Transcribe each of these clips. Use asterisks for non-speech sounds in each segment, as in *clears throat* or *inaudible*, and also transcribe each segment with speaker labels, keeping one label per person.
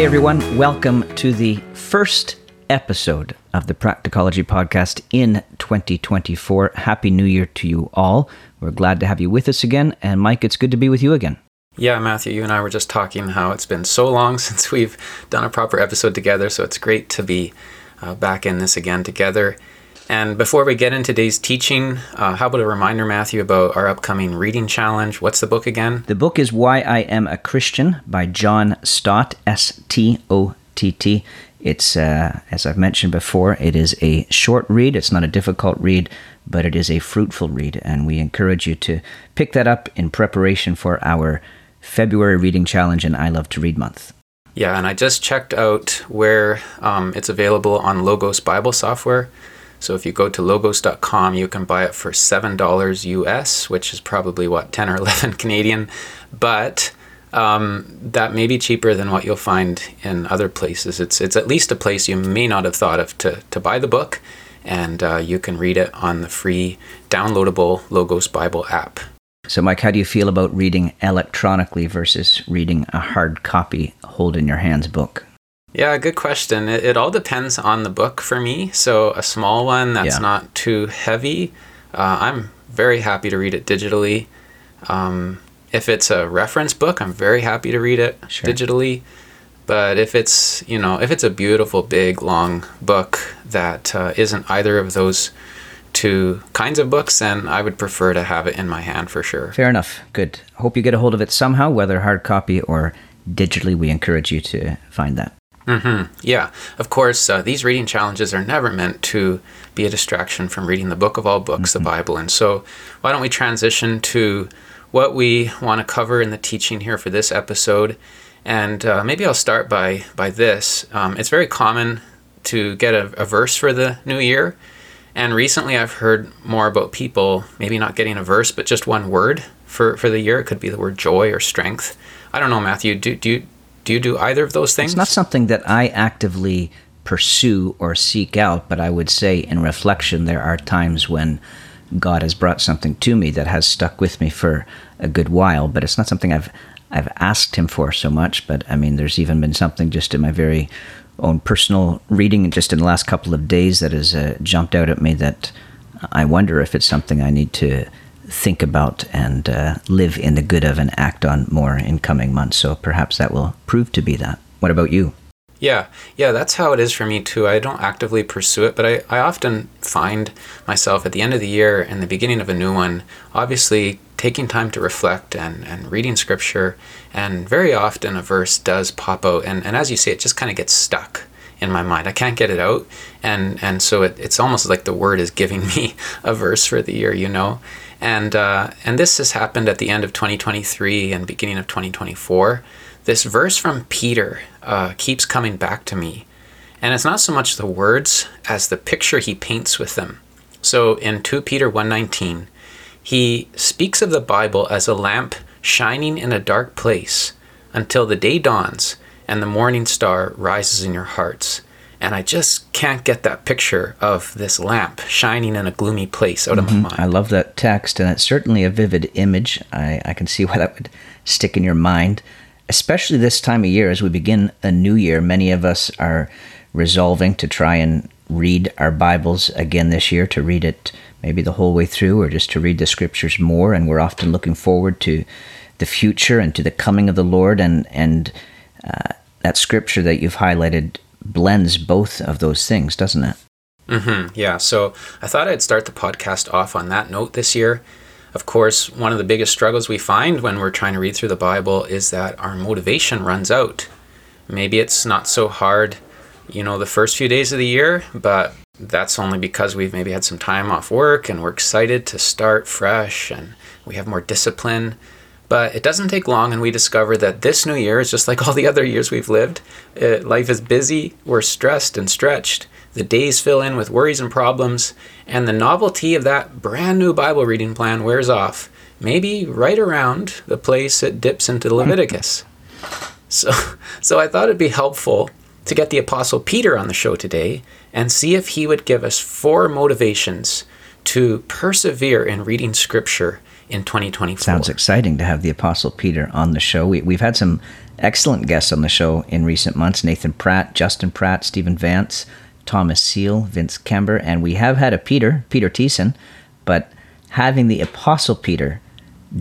Speaker 1: Hey everyone, welcome to the first episode of the Practicology Podcast in 2024. Happy New Year to you all. We're glad to have you with us again. And Mike, it's good to be with you again.
Speaker 2: Yeah, Matthew, you and I were just talking how it's been so long *laughs* since we've done a proper episode together. So it's great to be uh, back in this again together. And before we get into today's teaching, uh, how about a reminder, Matthew, about our upcoming reading challenge? What's the book again?
Speaker 1: The book is Why I Am a Christian by John Stott, S T O T T. It's, uh, as I've mentioned before, it is a short read. It's not a difficult read, but it is a fruitful read. And we encourage you to pick that up in preparation for our February reading challenge and I Love to Read month.
Speaker 2: Yeah, and I just checked out where um, it's available on Logos Bible software. So if you go to logos.com, you can buy it for $7 US, which is probably what, 10 or *laughs* 11 Canadian. But um, that may be cheaper than what you'll find in other places. It's, it's at least a place you may not have thought of to, to buy the book, and uh, you can read it on the free downloadable Logos Bible app.
Speaker 1: So, Mike, how do you feel about reading electronically versus reading a hard copy, hold in your hands book?
Speaker 2: Yeah, good question. It, it all depends on the book for me. So, a small one that's yeah. not too heavy, uh, I'm very happy to read it digitally. Um, if it's a reference book, I'm very happy to read it sure. digitally. But if it's you know if it's a beautiful big long book that uh, not either of those two kinds of books, then I would prefer to have it in my hand for sure.
Speaker 1: Fair enough. Good. Hope you get a hold of it somehow, whether hard copy or digitally. We encourage you to find that.
Speaker 2: Mm-hmm. Yeah, of course. Uh, these reading challenges are never meant to be a distraction from reading the book of all books, mm-hmm. the Bible. And so, why don't we transition to what we want to cover in the teaching here for this episode. And uh, maybe I'll start by, by this. Um, it's very common to get a, a verse for the new year. And recently I've heard more about people maybe not getting a verse, but just one word for, for the year. It could be the word joy or strength. I don't know, Matthew. Do, do, you, do you do either of those things?
Speaker 1: It's not something that I actively pursue or seek out, but I would say in reflection, there are times when God has brought something to me that has stuck with me for a good while, but it's not something I've I've asked him for so much. But I mean, there's even been something just in my very own personal reading, just in the last couple of days, that has uh, jumped out at me. That I wonder if it's something I need to think about and uh, live in the good of and act on more in coming months. So perhaps that will prove to be that. What about you?
Speaker 2: Yeah, yeah, that's how it is for me too. I don't actively pursue it, but I, I often find myself at the end of the year and the beginning of a new one, obviously taking time to reflect and, and reading scripture. And very often a verse does pop out. And, and as you say, it just kind of gets stuck in my mind. I can't get it out. And, and so it, it's almost like the word is giving *laughs* me a verse for the year, you know? And, uh, and this has happened at the end of 2023 and beginning of 2024 this verse from Peter uh, keeps coming back to me. And it's not so much the words as the picture he paints with them. So in 2 Peter 1:19, he speaks of the Bible as a lamp shining in a dark place until the day dawns and the morning star rises in your hearts. And I just can't get that picture of this lamp shining in a gloomy place out mm-hmm. of my mm-hmm. mind.
Speaker 1: I love that text, and it's certainly a vivid image. I, I can see why that would stick in your mind especially this time of year as we begin a new year, many of us are resolving to try and read our Bibles again this year, to read it maybe the whole way through, or just to read the scriptures more. And we're often looking forward to the future and to the coming of the Lord. And, and uh, that scripture that you've highlighted blends both of those things, doesn't it?
Speaker 2: Mm-hmm. Yeah. So I thought I'd start the podcast off on that note this year. Of course, one of the biggest struggles we find when we're trying to read through the Bible is that our motivation runs out. Maybe it's not so hard, you know, the first few days of the year, but that's only because we've maybe had some time off work and we're excited to start fresh and we have more discipline. But it doesn't take long, and we discover that this new year is just like all the other years we've lived. It, life is busy, we're stressed and stretched, the days fill in with worries and problems, and the novelty of that brand new Bible reading plan wears off, maybe right around the place it dips into Leviticus. So, *laughs* so I thought it'd be helpful to get the Apostle Peter on the show today and see if he would give us four motivations to persevere in reading Scripture in 2024.
Speaker 1: Sounds exciting to have the Apostle Peter on the show. We, we've had some excellent guests on the show in recent months Nathan Pratt, Justin Pratt, Stephen Vance, Thomas Seal, Vince Kember, and we have had a Peter, Peter Thiessen, but having the Apostle Peter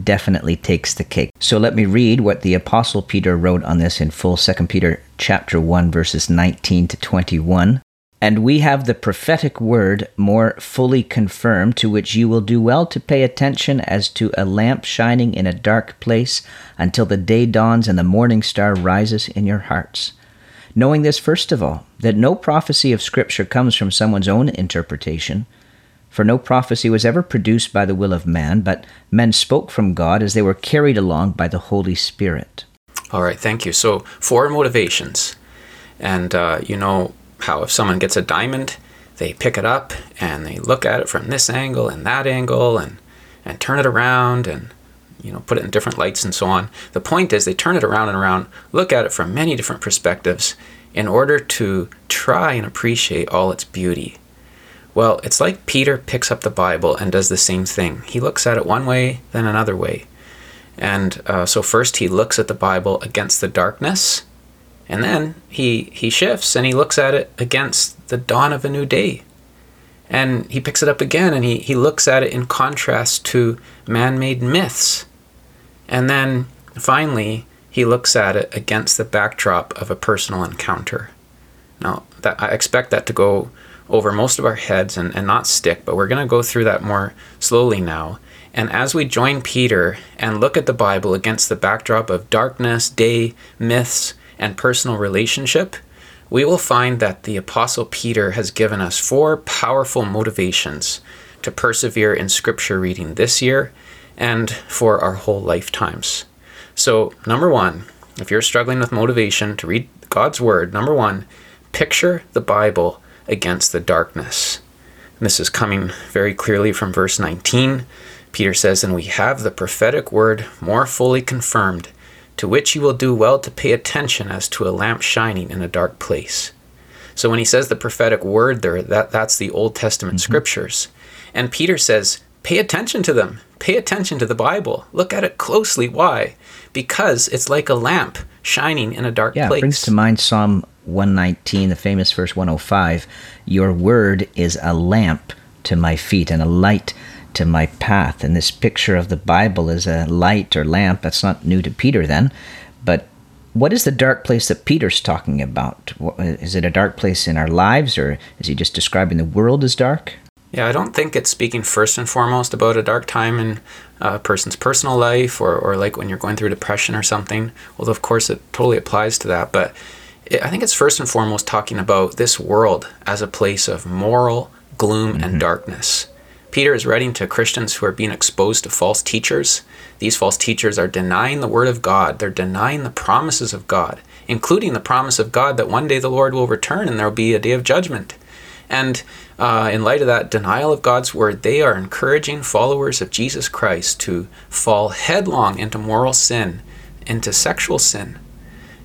Speaker 1: definitely takes the cake. So let me read what the apostle Peter wrote on this in full 2 Peter chapter 1 verses 19 to 21. And we have the prophetic word more fully confirmed, to which you will do well to pay attention as to a lamp shining in a dark place until the day dawns and the morning star rises in your hearts. Knowing this, first of all, that no prophecy of Scripture comes from someone's own interpretation for no prophecy was ever produced by the will of man, but men spoke from God as they were carried along by the Holy Spirit.
Speaker 2: All right, thank you. So, four motivations. And uh, you know how if someone gets a diamond, they pick it up and they look at it from this angle and that angle and, and turn it around and you know put it in different lights and so on. The point is they turn it around and around, look at it from many different perspectives in order to try and appreciate all its beauty. Well, it's like Peter picks up the Bible and does the same thing. He looks at it one way, then another way. And uh, so, first he looks at the Bible against the darkness, and then he, he shifts and he looks at it against the dawn of a new day. And he picks it up again and he, he looks at it in contrast to man made myths. And then finally, he looks at it against the backdrop of a personal encounter. Now, that, I expect that to go over most of our heads and, and not stick, but we're going to go through that more slowly now. And as we join Peter and look at the Bible against the backdrop of darkness, day, myths, and personal relationship, we will find that the Apostle Peter has given us four powerful motivations to persevere in Scripture reading this year and for our whole lifetimes. So, number one, if you're struggling with motivation to read God's Word, number one, picture the Bible against the darkness. This is coming very clearly from verse 19. Peter says, And we have the prophetic word more fully confirmed, to which you will do well to pay attention as to a lamp shining in a dark place. So when he says the prophetic word there, that, that's the Old Testament mm-hmm. scriptures. And Peter says, pay attention to them. Pay attention to the Bible. Look at it closely. Why? Because it's like a lamp shining in a dark
Speaker 1: yeah,
Speaker 2: place.
Speaker 1: Yeah, brings to mind Psalm 119, the famous verse 105 Your word is a lamp to my feet and a light to my path. And this picture of the Bible as a light or lamp, that's not new to Peter then. But what is the dark place that Peter's talking about? Is it a dark place in our lives, or is he just describing the world as dark?
Speaker 2: Yeah, I don't think it's speaking first and foremost about a dark time in a person's personal life or, or like when you're going through depression or something, although, of course, it totally applies to that. But I think it's first and foremost talking about this world as a place of moral gloom mm-hmm. and darkness. Peter is writing to Christians who are being exposed to false teachers. These false teachers are denying the word of God, they're denying the promises of God, including the promise of God that one day the Lord will return and there will be a day of judgment. And uh, in light of that denial of God's word, they are encouraging followers of Jesus Christ to fall headlong into moral sin, into sexual sin,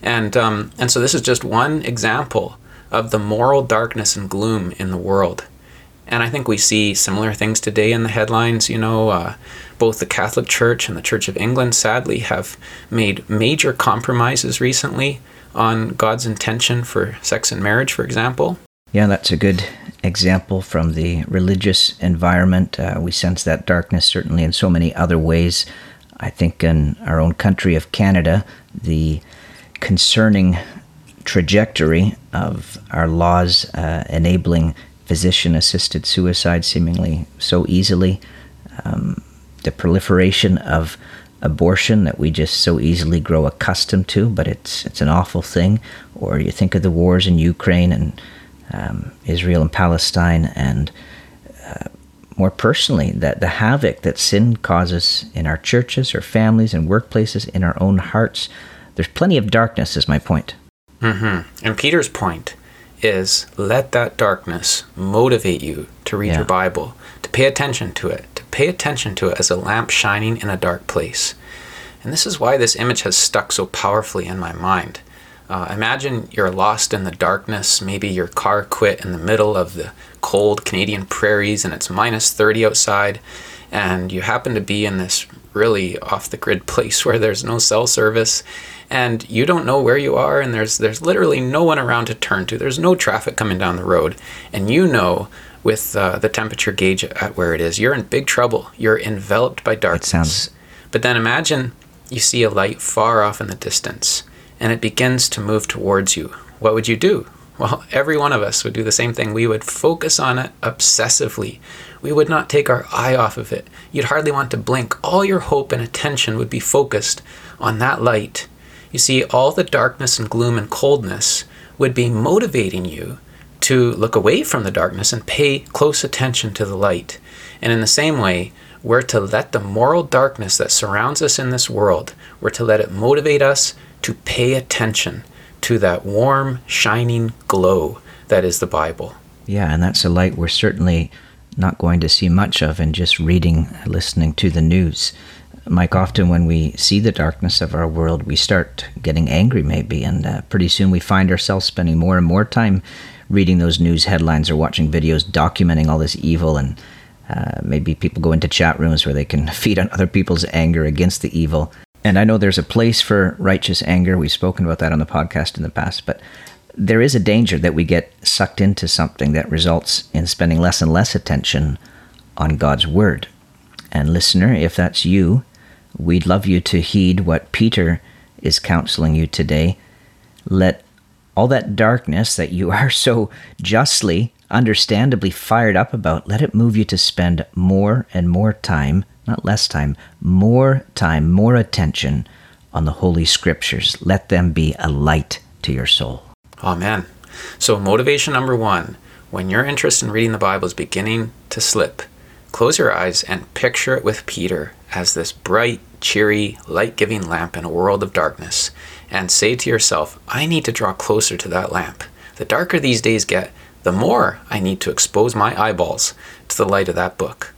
Speaker 2: and, um, and so this is just one example of the moral darkness and gloom in the world. And I think we see similar things today in the headlines. You know, uh, both the Catholic Church and the Church of England sadly have made major compromises recently on God's intention for sex and marriage, for example.
Speaker 1: Yeah, that's a good example from the religious environment. Uh, we sense that darkness certainly in so many other ways. I think in our own country of Canada, the concerning trajectory of our laws uh, enabling physician assisted suicide seemingly so easily, um, the proliferation of abortion that we just so easily grow accustomed to, but it's, it's an awful thing. Or you think of the wars in Ukraine and um, Israel and Palestine, and uh, more personally, that the havoc that sin causes in our churches, our families, and workplaces, in our own hearts there's plenty of darkness, is my point.
Speaker 2: Mm-hmm. And Peter's point is let that darkness motivate you to read yeah. your Bible, to pay attention to it, to pay attention to it as a lamp shining in a dark place. And this is why this image has stuck so powerfully in my mind. Uh, imagine you're lost in the darkness. Maybe your car quit in the middle of the cold Canadian prairies and it's minus 30 outside, and you happen to be in this really off the grid *laughs* place where there's no cell service and you don't know where you are and there's there's literally no one around to turn to. There's no traffic coming down the road and you know with uh, the temperature gauge at where it is, you're in big trouble. You're enveloped by darkness.
Speaker 1: It sounds
Speaker 2: but then imagine you see a light far off in the distance and it begins to move towards you. What would you do? Well, *laughs* every one of us would do the same thing. We would focus on it obsessively. We would not take our eye off of it. You'd hardly want to blink. All your hope and attention would be focused on that light. You see, all the darkness and gloom and coldness would be motivating you to look away from the darkness and pay close attention to the light. And in the same way, we're to let the moral darkness that surrounds us in this world, we're to let it motivate us to pay attention to that warm, shining glow that is the Bible.
Speaker 1: Yeah, and that's a light we're certainly not going to see much of in just reading, listening to the news. Mike, often when we see the darkness of our world, we start getting angry, maybe, and uh, pretty soon we find ourselves spending more and more time reading those news headlines or watching videos documenting all this evil and uh, maybe people go into chat rooms where they can *laughs* feed on other people's anger against the evil. And I know there's a place for righteous anger. We've spoken about that on the podcast in the past, but there is a danger that we get sucked into something that results in spending less and less attention on God's word. And listener, if that's you, we'd love you to heed what Peter is counseling you today. Let all that darkness that you *laughs* are so justly understandably fired up about, let it move you to spend more and more time, not less time, more time, more attention on the Holy Scriptures. Let them be a light to your soul.
Speaker 2: Amen. So, motivation number one when your interest in reading the Bible is beginning to slip, close your eyes and picture it with Peter as this bright, cheery, light giving lamp in a world of darkness. And say to yourself, I need to draw closer to that lamp. The darker these days get, the more I need to expose my eyeballs to the light of that book.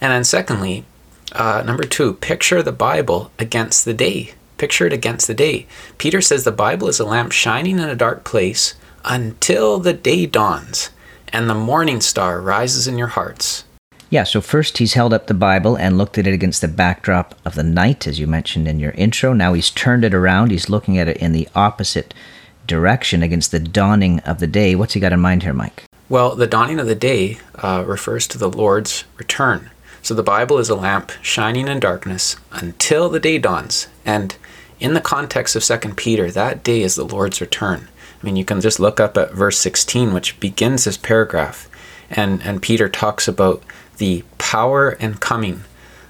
Speaker 2: And then, secondly, uh, number two, picture the Bible against the day. Picture it against the day. Peter says the Bible is a lamp shining in a dark place until the day dawns and the morning star rises in your hearts.
Speaker 1: Yeah, so first he's held up the Bible and looked at it against the backdrop of the night, as you mentioned in your intro. Now he's turned it around. He's looking at it in the opposite direction against the dawning of the day. What's he got in mind here, Mike?
Speaker 2: Well, the dawning of the day uh, refers to the Lord's return. So the Bible is a lamp shining in darkness until the day dawns. And in the context of 2 Peter, that day is the Lord's return. I mean, you can just look up at verse 16, which begins this paragraph. And, and Peter talks about the power and coming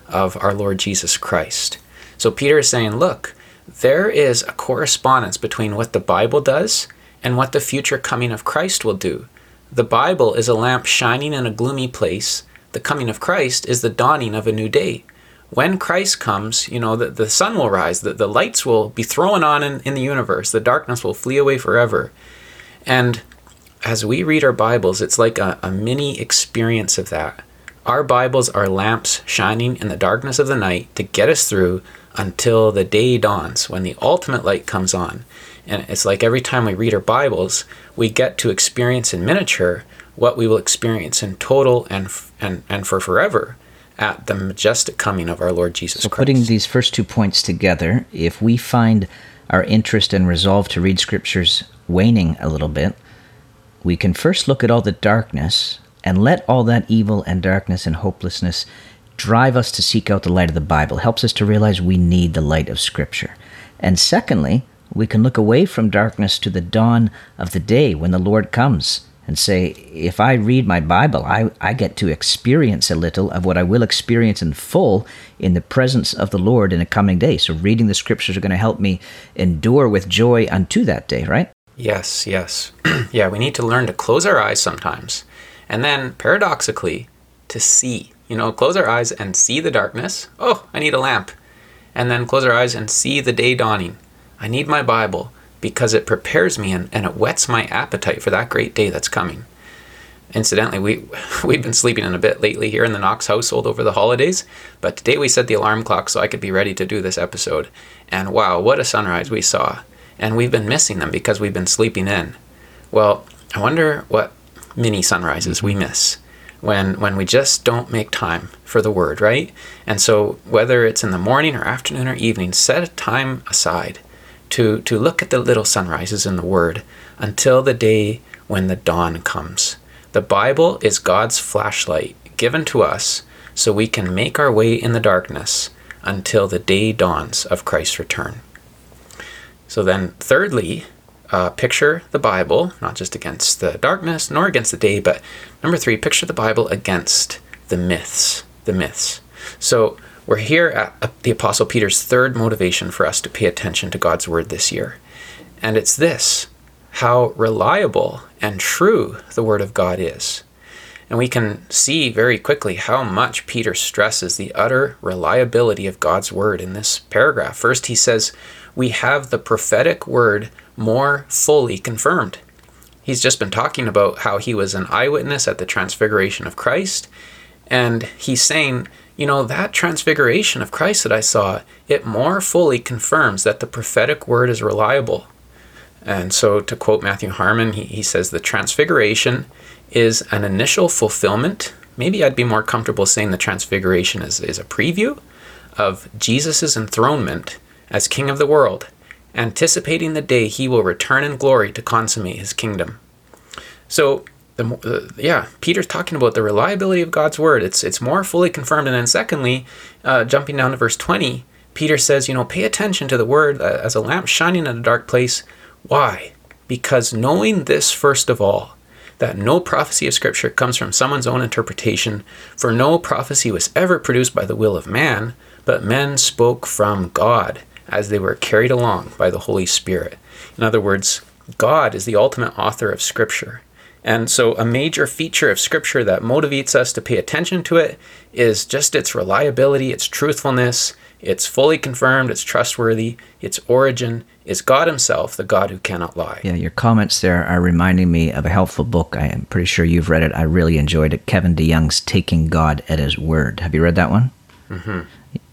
Speaker 2: of our Lord Jesus Christ. So Peter is saying, look, there is a correspondence between what the Bible does and what the future coming of Christ will do. The Bible is a lamp shining in a gloomy place. The coming of Christ is the dawning of a new day. When Christ comes, you know, the, the sun will rise, the, the lights will be thrown on in, in the universe, the darkness will flee away forever. And as we read our Bibles, it's like a, a mini experience of that. Our Bibles are lamps shining in the darkness of the night to get us through until the day dawns when the ultimate light comes on. And it's like every time we read our Bibles, we get to experience in miniature what we will experience in total and and and for forever at the majestic coming of our Lord Jesus
Speaker 1: so
Speaker 2: Christ.
Speaker 1: Putting these first two points together, if we find our interest and resolve to read scriptures waning a little bit, we can first look at all the darkness and let all that evil and darkness and hopelessness drive us to seek out the light of the Bible, helps us to realize we need the light of Scripture. And secondly, we can look away from darkness to the dawn of the day when the Lord comes and say, if I read my Bible, I, I get to experience a little of what I will experience in full in the presence of the Lord in a coming day. So, reading the scriptures are going to help me endure with joy unto that day, right?
Speaker 2: Yes, yes. *clears throat* yeah, we need to learn to close our eyes sometimes. And then, paradoxically, to see. You know, close our eyes and see the darkness. Oh, I need a lamp. And then close our eyes and see the day dawning. I need my Bible because it prepares me and, and it whets my appetite for that great day that's coming. Incidentally, we, *laughs* we've been sleeping in a bit lately here in the Knox household over the holidays, but today we set the alarm clock so I could be ready to do this episode. And wow, what a sunrise we saw. and we've been missing them because we've been sleeping in. Well, I wonder what mini sunrises we mm-hmm. miss when when we just don't make time for the word, right? And so whether it's in the morning or afternoon or evening, set a time aside to to look at the little sunrises in the word until the day when the dawn comes. The Bible is God's flashlight given to us so we can make our way in the darkness until the day dawns of Christ's return. So then thirdly, uh, picture the Bible, not just against the darkness nor against the day, but number three, picture the Bible against the myths. The myths. So we're here at the Apostle Peter's third motivation for us to pay attention to God's Word this year. And it's this how reliable and true the Word of God is. And we can see very quickly how much Peter stresses the utter reliability of God's Word in this paragraph. First, he says, We have the prophetic Word more fully confirmed. He's just been talking about how he was an eyewitness at the transfiguration of Christ. And he's saying, you know, that transfiguration of Christ that I saw, it more fully confirms that the prophetic word is reliable. And so, to quote Matthew Harmon, he, he says the transfiguration is an initial fulfillment. Maybe I'd be more comfortable saying the transfiguration is, is a preview of Jesus' enthronement as king of the world anticipating the day he will return in glory to consummate his kingdom. So, the, uh, yeah, Peter's talking about the reliability of God's word. It's it's more fully confirmed. And then, secondly, uh, jumping down to verse twenty, Peter says, you know, pay attention to the word uh, as a lamp shining in a dark place. Why? Because knowing this first of all, that no prophecy of Scripture comes from someone's own interpretation, for no prophecy was ever produced by the will of man, but men spoke from God as they were carried along by the Holy Spirit. In other words, God is the ultimate author of Scripture. And so, a major feature of Scripture that motivates us to pay attention to it is just its reliability, its truthfulness, it's fully confirmed, it's trustworthy, its origin is God Himself, the God who cannot lie.
Speaker 1: Yeah, your comments there are reminding me of a helpful book. I am pretty sure you've read it. I really enjoyed it. Kevin DeYoung's Taking God at His Word. Have you read that one? Mm-hmm.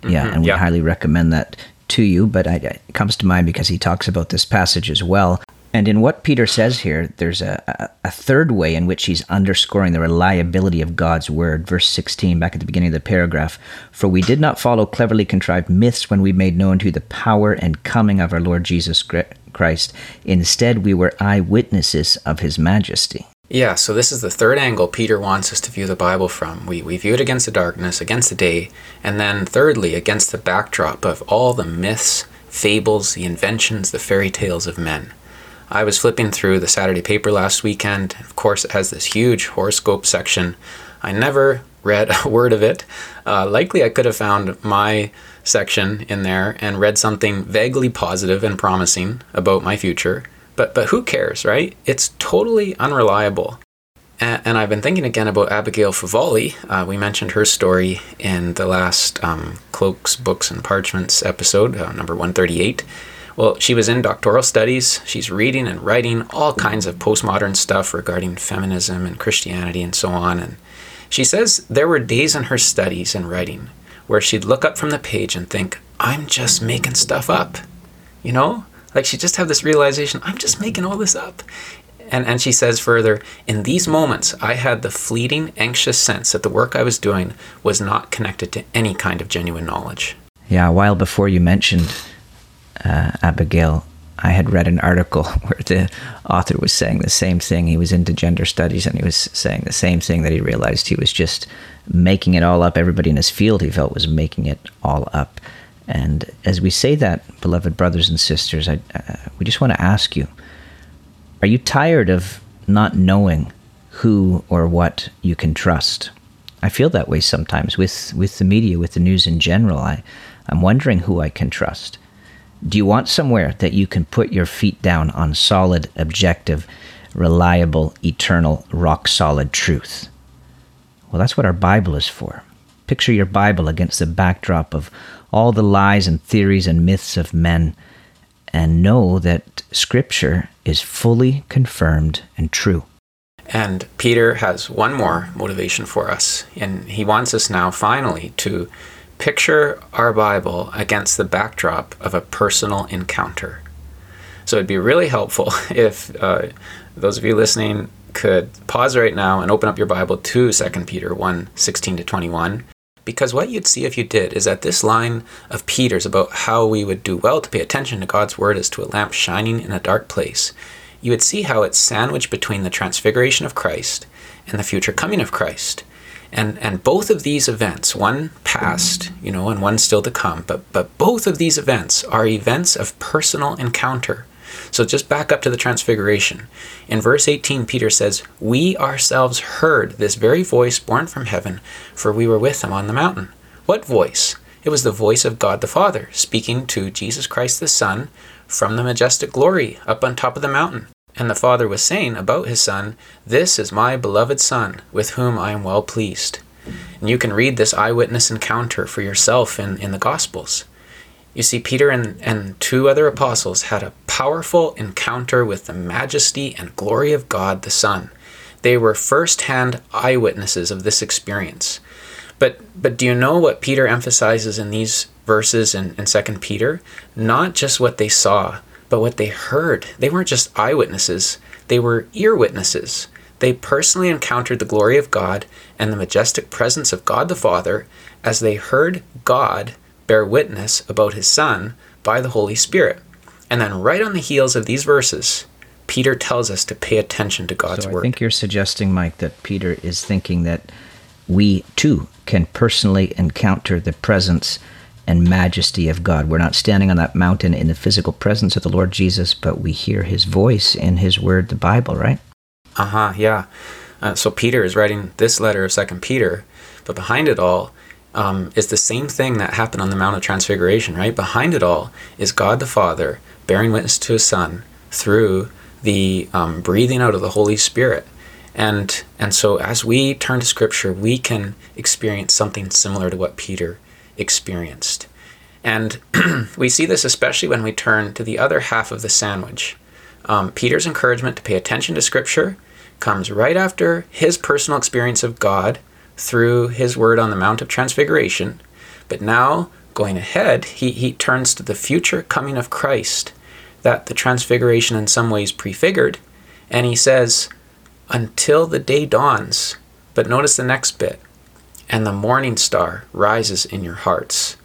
Speaker 1: Yeah, mm-hmm. and we yeah. highly recommend that to you, but it comes to mind because he talks about this passage as well. And in what Peter says here, there's a, a, third way in which he's underscoring the reliability of God's word. Verse 16, back at the beginning of the paragraph For we did not follow cleverly contrived myths when we made known to you the power and coming of our Lord Jesus Christ. Instead, we were eyewitnesses of his majesty.
Speaker 2: Yeah, so this is the third angle Peter wants us to view the Bible from. We, we view it against the darkness, against the day, and then thirdly, against the backdrop of all the myths, fables, the inventions, the fairy tales of men. I was flipping through the Saturday paper last weekend. Of course, it has this huge horoscope section. I never read *laughs* a word of it. Uh, likely, I could have found my section in there and read something vaguely positive and promising about my future but but who cares, right? It's totally unreliable. And, and I've been thinking again about Abigail Favale. Uh, we mentioned her story in the last um, Cloaks, Books, and Parchments episode, uh, number 138. Well, she was in doctoral studies. She's reading and writing all kinds of postmodern stuff regarding feminism and Christianity and so on. And she says there were days in her studies and writing where she'd look up from the page and think, I'm just making stuff up. You know? Like she just had this realization, I'm just making all this up. And, and she says further, in these moments, I had the fleeting, anxious sense that the work I was doing was not connected to any kind of genuine knowledge.
Speaker 1: Yeah, a while before you mentioned uh, Abigail, I had read an article *laughs* where the author was saying the same thing. He was into gender studies and he was saying the same thing that he realized he was just making it all up. Everybody in his field he felt was making it all up. And as we say that, beloved brothers and sisters, I, uh, we just want to ask you are you tired of not knowing who or what you can trust? I feel that way sometimes with, with the media, with the news in general. I, I'm wondering who I can trust. Do you want somewhere that you can put your feet down on solid, objective, reliable, eternal, rock solid truth? Well, that's what our Bible is for. Picture your Bible against the backdrop of all the lies and theories and myths of men and know that Scripture is fully confirmed and true.
Speaker 2: And Peter has one more motivation for us, and he wants us now finally to picture our Bible against the backdrop of a personal encounter. So it'd be really helpful *laughs* if uh, those of you listening could pause right now and open up your Bible to 2 Peter 1 16 to 21. Because what you'd see if you did is that this line of Peter's about how we would do well to pay attention to God's word as to a lamp shining in a dark place, you would see how it's sandwiched between the transfiguration of Christ and the future coming of Christ. And, and both of these events, one past, you know, and one still to come, but, but both of these events are events of personal encounter. So just back up to the transfiguration. In verse 18, Peter says, We ourselves heard this very voice born from heaven, for we were with him on the mountain. What voice? It was the voice of God the Father, speaking to Jesus Christ the Son from the majestic glory up on top of the mountain. And the Father was saying about his Son, This is my beloved Son, with whom I am well pleased. And you can read this eyewitness encounter for yourself in, in the Gospels. You see, Peter and, and two other apostles had a powerful encounter with the majesty and glory of God the Son. They were first hand eyewitnesses of this experience. But, but do you know what Peter emphasizes in these verses in, in 2 Peter? Not just what they saw, but what they heard. They weren't just eyewitnesses, they were ear witnesses. They personally encountered the glory of God and the majestic presence of God the Father as they heard God bear witness about his Son by the Holy Spirit. And then, right on the heels of these verses, Peter tells us to pay attention to God's
Speaker 1: so
Speaker 2: word.
Speaker 1: I think you're suggesting, Mike, that Peter is thinking that we too can personally encounter the presence and majesty of God. We're not standing on that mountain in the physical presence of the Lord Jesus, but we hear his voice in his word, the Bible, right?
Speaker 2: Uh huh, yeah. Uh, so Peter is writing this letter of Second Peter, but behind it all um, is the same thing that happened on the Mount of Transfiguration, right? Behind it all is God the Father bearing witness to his Son through the um, breathing out of the Holy Spirit. And, and so as we turn to Scripture, we can experience something similar to what Peter experienced. And *clears throat* we see this especially when we turn to the other half of the sandwich. Um, Peter's encouragement to pay attention to Scripture comes right after his personal experience of God through his word on the Mount of Transfiguration. But now, going ahead, he, he turns to the future coming of Christ, that the Transfiguration in some ways prefigured. And he says, until the day dawns. But notice the next bit and the morning star rises in your hearts.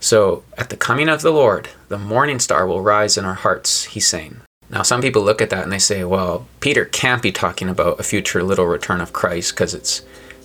Speaker 2: So, at the coming of the Lord, the morning star will rise in our hearts, he's saying. Now, some people look at that and they say, well, Peter can't be talking about a future little return of Christ because it's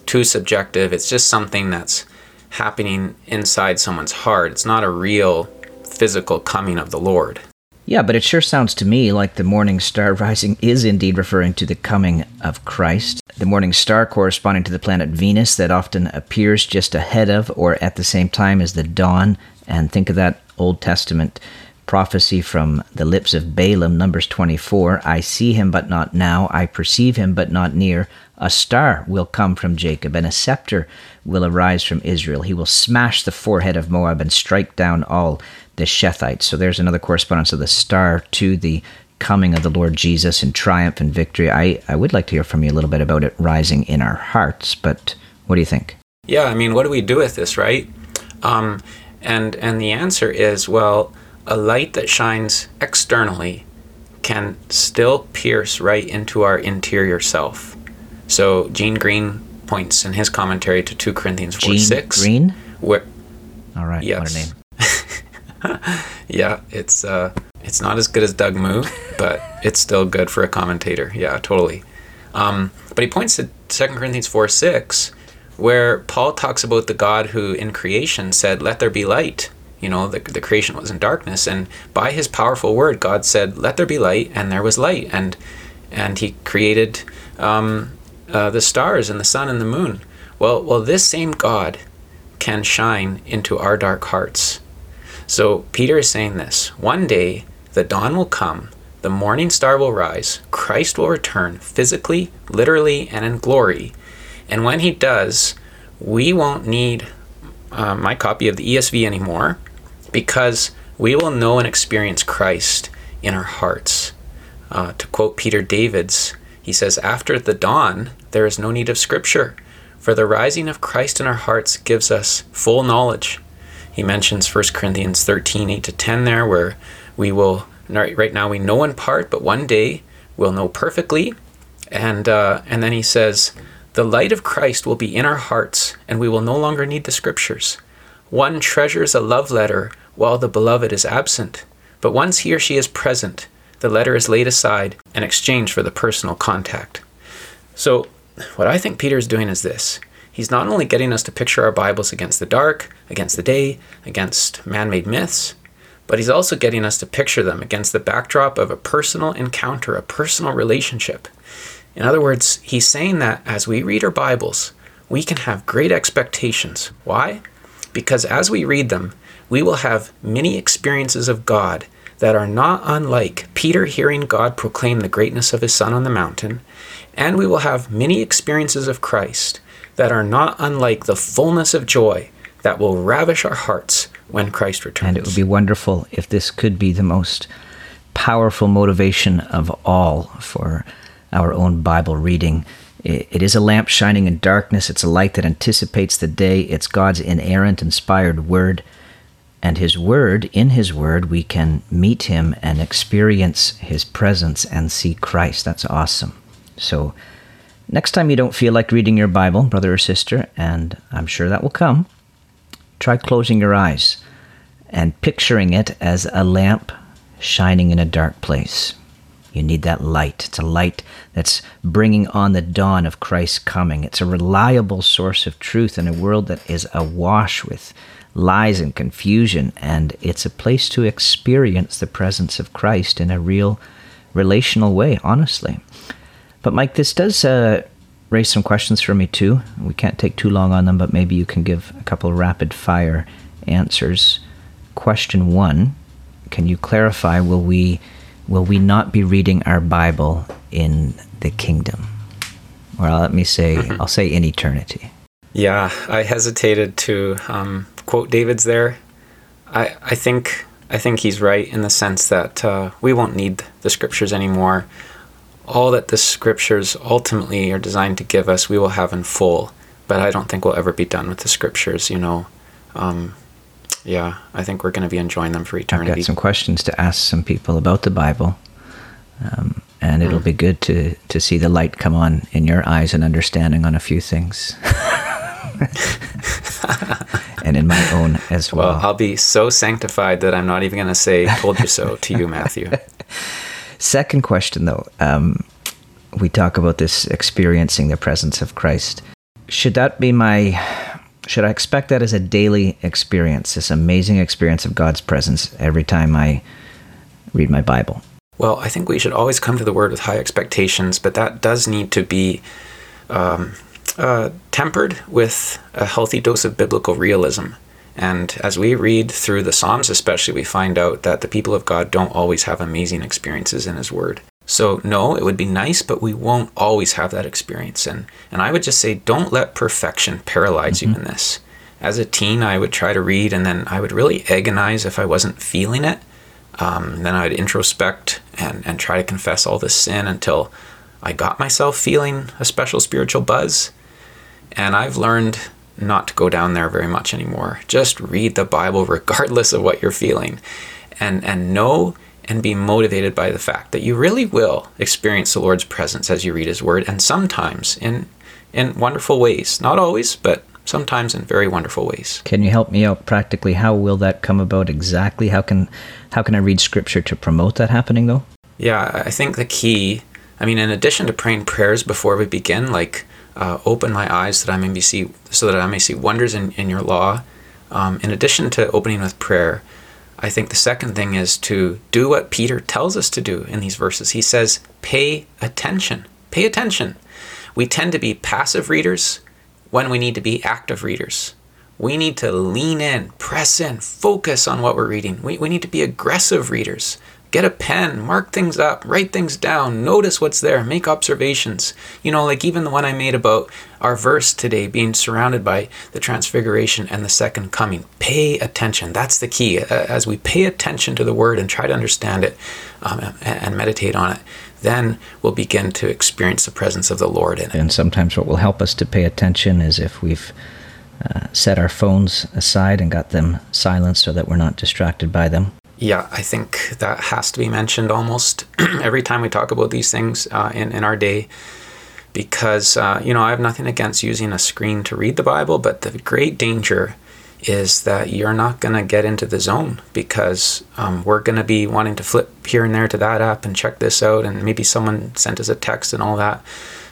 Speaker 2: too subjective. It's just something that's happening inside someone's heart. It's not a real physical coming of the Lord.
Speaker 1: Yeah, but it sure sounds to me like the morning star *laughs* rising is indeed referring to the coming of Christ. The morning star corresponding to the planet Venus that often appears just ahead of or at the same time as the dawn. And think of that Old Testament prophecy from the lips of Balaam, Numbers 24 I see him, but not now. I perceive him, but not near. A star will come from Jacob, and a scepter will arise from Israel. He will smash the forehead of Moab and strike down all the Shethites. So there's another correspondence of the star to the coming of the Lord Jesus in triumph and victory. I, I would like to hear from you a little bit about it rising in our hearts, but what do you think?
Speaker 2: Yeah, I mean, what do we do with this, right? Um, and and the answer is well, a light that shines externally can still pierce right into our interior self. So Gene Green points in his commentary to 2 Corinthians 4
Speaker 1: Gene
Speaker 2: 6.
Speaker 1: Green?
Speaker 2: Where,
Speaker 1: All right,
Speaker 2: yes.
Speaker 1: what a name. *laughs*
Speaker 2: yeah, it's uh, it's not as good as Doug Moo, but it's still good for a commentator. Yeah, totally. Um, but he points to 2 Corinthians 4 6, where Paul talks about the God who in creation said, Let there be light. You know, the, the creation was in darkness, and by his powerful word, God said, Let there be light, and there was light. And, and he created um, uh, the stars and the sun and the moon. Well, well, this same God can shine into our dark hearts. So Peter is saying this one day the dawn will come, the morning star will rise, Christ will return physically, literally, and in glory. And when he does, we won't need uh, my copy of the ESV anymore because we will know and experience Christ in our hearts. Uh, to quote Peter Davids, he says, After the dawn, there is no need of Scripture, for the rising of Christ in our hearts gives us full knowledge. He mentions 1 Corinthians 13, 8 to 10 there, where we will Right, now we know in part, but one day we'll know perfectly. And uh, and then he says, the light of Christ will be in our hearts, and we will no longer need the scriptures. One treasures a love letter while the beloved is absent, but once he or she is present, the letter is laid aside and exchanged for the personal contact. So, what I think Peter is doing is this. He's not only getting us to picture our Bibles against the dark, against the day, against man made myths, but he's also getting us to picture them against the backdrop of a personal encounter, a personal relationship. In other words, he's saying that as we read our Bibles, we can have great expectations. Why? Because as we read them, we will have many experiences of God that are not unlike Peter hearing God proclaim the greatness of his Son on the mountain, and we will have many experiences of Christ that are not unlike the fullness of joy that will ravish our hearts when Christ returns.
Speaker 1: And it would be wonderful if this could be the most powerful motivation of all for our own Bible reading. It is a lamp shining in darkness. It's a light that anticipates the day. It's God's inerrant, inspired word. And His Word, in His Word, we can meet Him and experience His presence and see Christ. That's awesome. So, next time you don't feel like reading your Bible, brother or sister, and I'm sure that will come, try closing your eyes and picturing it as a lamp shining in a dark place. You need that light. It's a light that's bringing on the dawn of Christ's coming. It's a reliable source of truth in a world that is awash with lies and confusion, and it's a place to experience the presence of Christ in a real relational way, honestly. But, Mike, this does uh, raise some questions for me, too. We can't take too long on them, but maybe you can give a couple rapid fire answers. Question one Can you clarify will we will we not be reading our Bible in the kingdom? Or let me say, mm-hmm. I'll say in eternity.
Speaker 2: Yeah, I hesitated to um, quote Davids there. I, I think I think he's right in the sense that uh, we won't need the scriptures anymore. All that the scriptures ultimately are designed to give us, we will have in full. But I don't think we'll ever be done with the scriptures. You know, um, yeah, I think we're going to be enjoying them for eternity.
Speaker 1: I've got some questions to ask some people about the Bible, um, and it'll mm. be good to to see the light come on in your eyes and understanding on a few things. *laughs* and in my own as well.
Speaker 2: Well, I'll be so sanctified that I'm not even going to say "told you so" to you, Matthew. *laughs*
Speaker 1: Second question, though, um, we talk about this experiencing the presence of Christ. Should that be my should I expect that as a daily experience, this amazing experience of God's presence every time I read my Bible?
Speaker 2: Well, I think we should always come to the Word with high expectations, but that does need to be um, uh, tempered with a healthy dose of biblical realism. And as we read through the Psalms, especially, we find out that the people of God don't always have amazing experiences in His Word. So, no, it would be nice, but we won't always have that experience. And, and I would just say, don't let perfection paralyze mm-hmm. you in this. As a teen, I would try to read and then I would really agonize if I wasn't feeling it. Um, then I'd introspect and, and try to confess all this sin until I got myself feeling a special spiritual buzz. And I've learned not to go down there very much anymore. Just read the Bible *laughs* regardless of what you're feeling. And, and know and be motivated by the fact that you really will experience the Lord's presence as you read His Word, and sometimes in in wonderful ways. Not always, but sometimes in very wonderful ways.
Speaker 1: Can you help me out practically? How will that come about exactly? How can how can I read Scripture to promote that happening, though?
Speaker 2: Yeah, I think the key. I mean, in addition to praying prayers before we begin, like uh, open my eyes that I may see so that I may see wonders in, in your law. Um, in addition to opening with prayer, I think the second thing is to do what Peter tells us to do in these verses. He says, pay attention. Pay attention. We tend to be passive readers when we need to be active readers. We need to lean in, press in, focus on what we're reading. We, we need to be aggressive readers. Get a pen, mark things up, write things down, notice what's there, make observations. You know, like even the one I made about our verse today being surrounded by the transfiguration and the second coming. Pay attention. That's the key. As we pay attention to the word and try to understand it um, and meditate on it, then we'll begin to experience the presence of the Lord in it.
Speaker 1: And sometimes what will help us to pay attention is if we've uh, set our phones aside and got them silenced so that we're not distracted by them
Speaker 2: Yeah, I think that has to be mentioned almost *clears throat* every time we talk about these things uh, in, in our day. Because, uh, you know, I have nothing against using a screen to read the Bible, but the great danger is that you're not going to get into the zone because um, we're going to be wanting to flip here and there to that app and check this out, and maybe someone sent us a text and all that.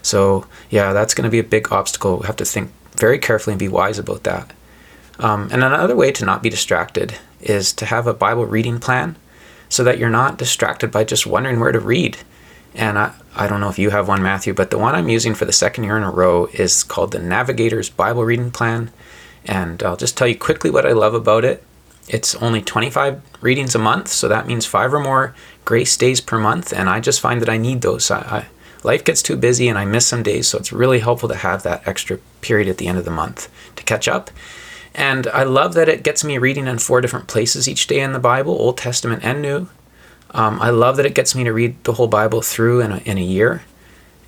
Speaker 2: So, yeah, that's going to be a big obstacle. We have to think very carefully and be wise about that. Um, and another way to not be distracted is to have a Bible reading plan so that you're not distracted by just wondering where to read. And I, I don't know if you have one, Matthew, but the one I'm using for the second year in a row is called the Navigator's Bible Reading Plan. And I'll just tell you quickly what I love about it. It's only 25 readings a month, so that means five or more grace days per month. And I just find that I need those. I, I, life gets too busy and I miss some days, so it's really helpful to have that extra period at the end of the month to catch up. And I love that it gets me reading in four different places each day in the Bible, Old Testament and New. Um, I love that it gets me to read the whole Bible through in a, in a year.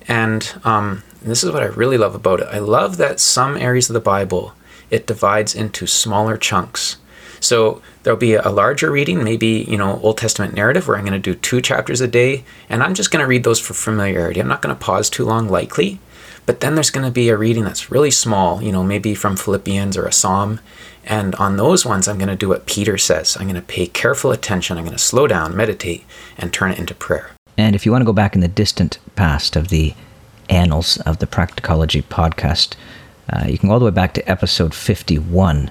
Speaker 2: And um, this is what I really love about it. I love that some areas of the Bible it divides into smaller chunks. So there'll be a larger reading, maybe, you know, Old Testament narrative where I'm going to do two chapters a day, and I'm just going to read those for familiarity. I'm not going to pause too long, likely. But then there's going to be a reading that's really small, you know, maybe from Philippians or a psalm. And on those ones, I'm going to do what Peter says. I'm going to pay careful attention. I'm going to slow down, meditate, and turn it into prayer.
Speaker 1: And if you want to go back in the distant past of the annals of the Practicology podcast, uh, you can go all the way back to episode 51,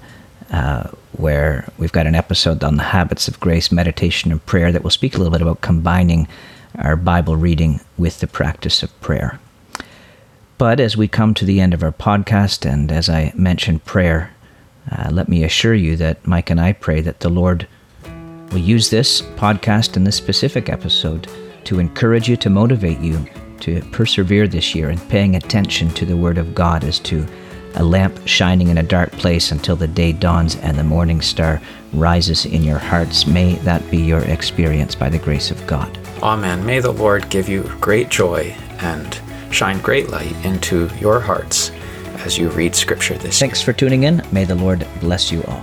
Speaker 1: uh, where we've got an episode on the habits of grace, meditation, and prayer that will speak a little bit about combining our Bible reading with the practice of prayer. But as we come to the end of our podcast, and as I mentioned prayer, uh, let me assure you that Mike and I pray that the Lord will use this podcast and this specific episode to encourage you, to motivate you to persevere this year in paying attention to the Word of God as to a lamp shining in a dark place until the day dawns and the morning star rises in your hearts. May that be your experience by the grace of God.
Speaker 2: Amen. May the Lord give you great joy and shine great light into your hearts as you read Scripture this
Speaker 1: Thanks
Speaker 2: year.
Speaker 1: for tuning in. May the Lord bless you all.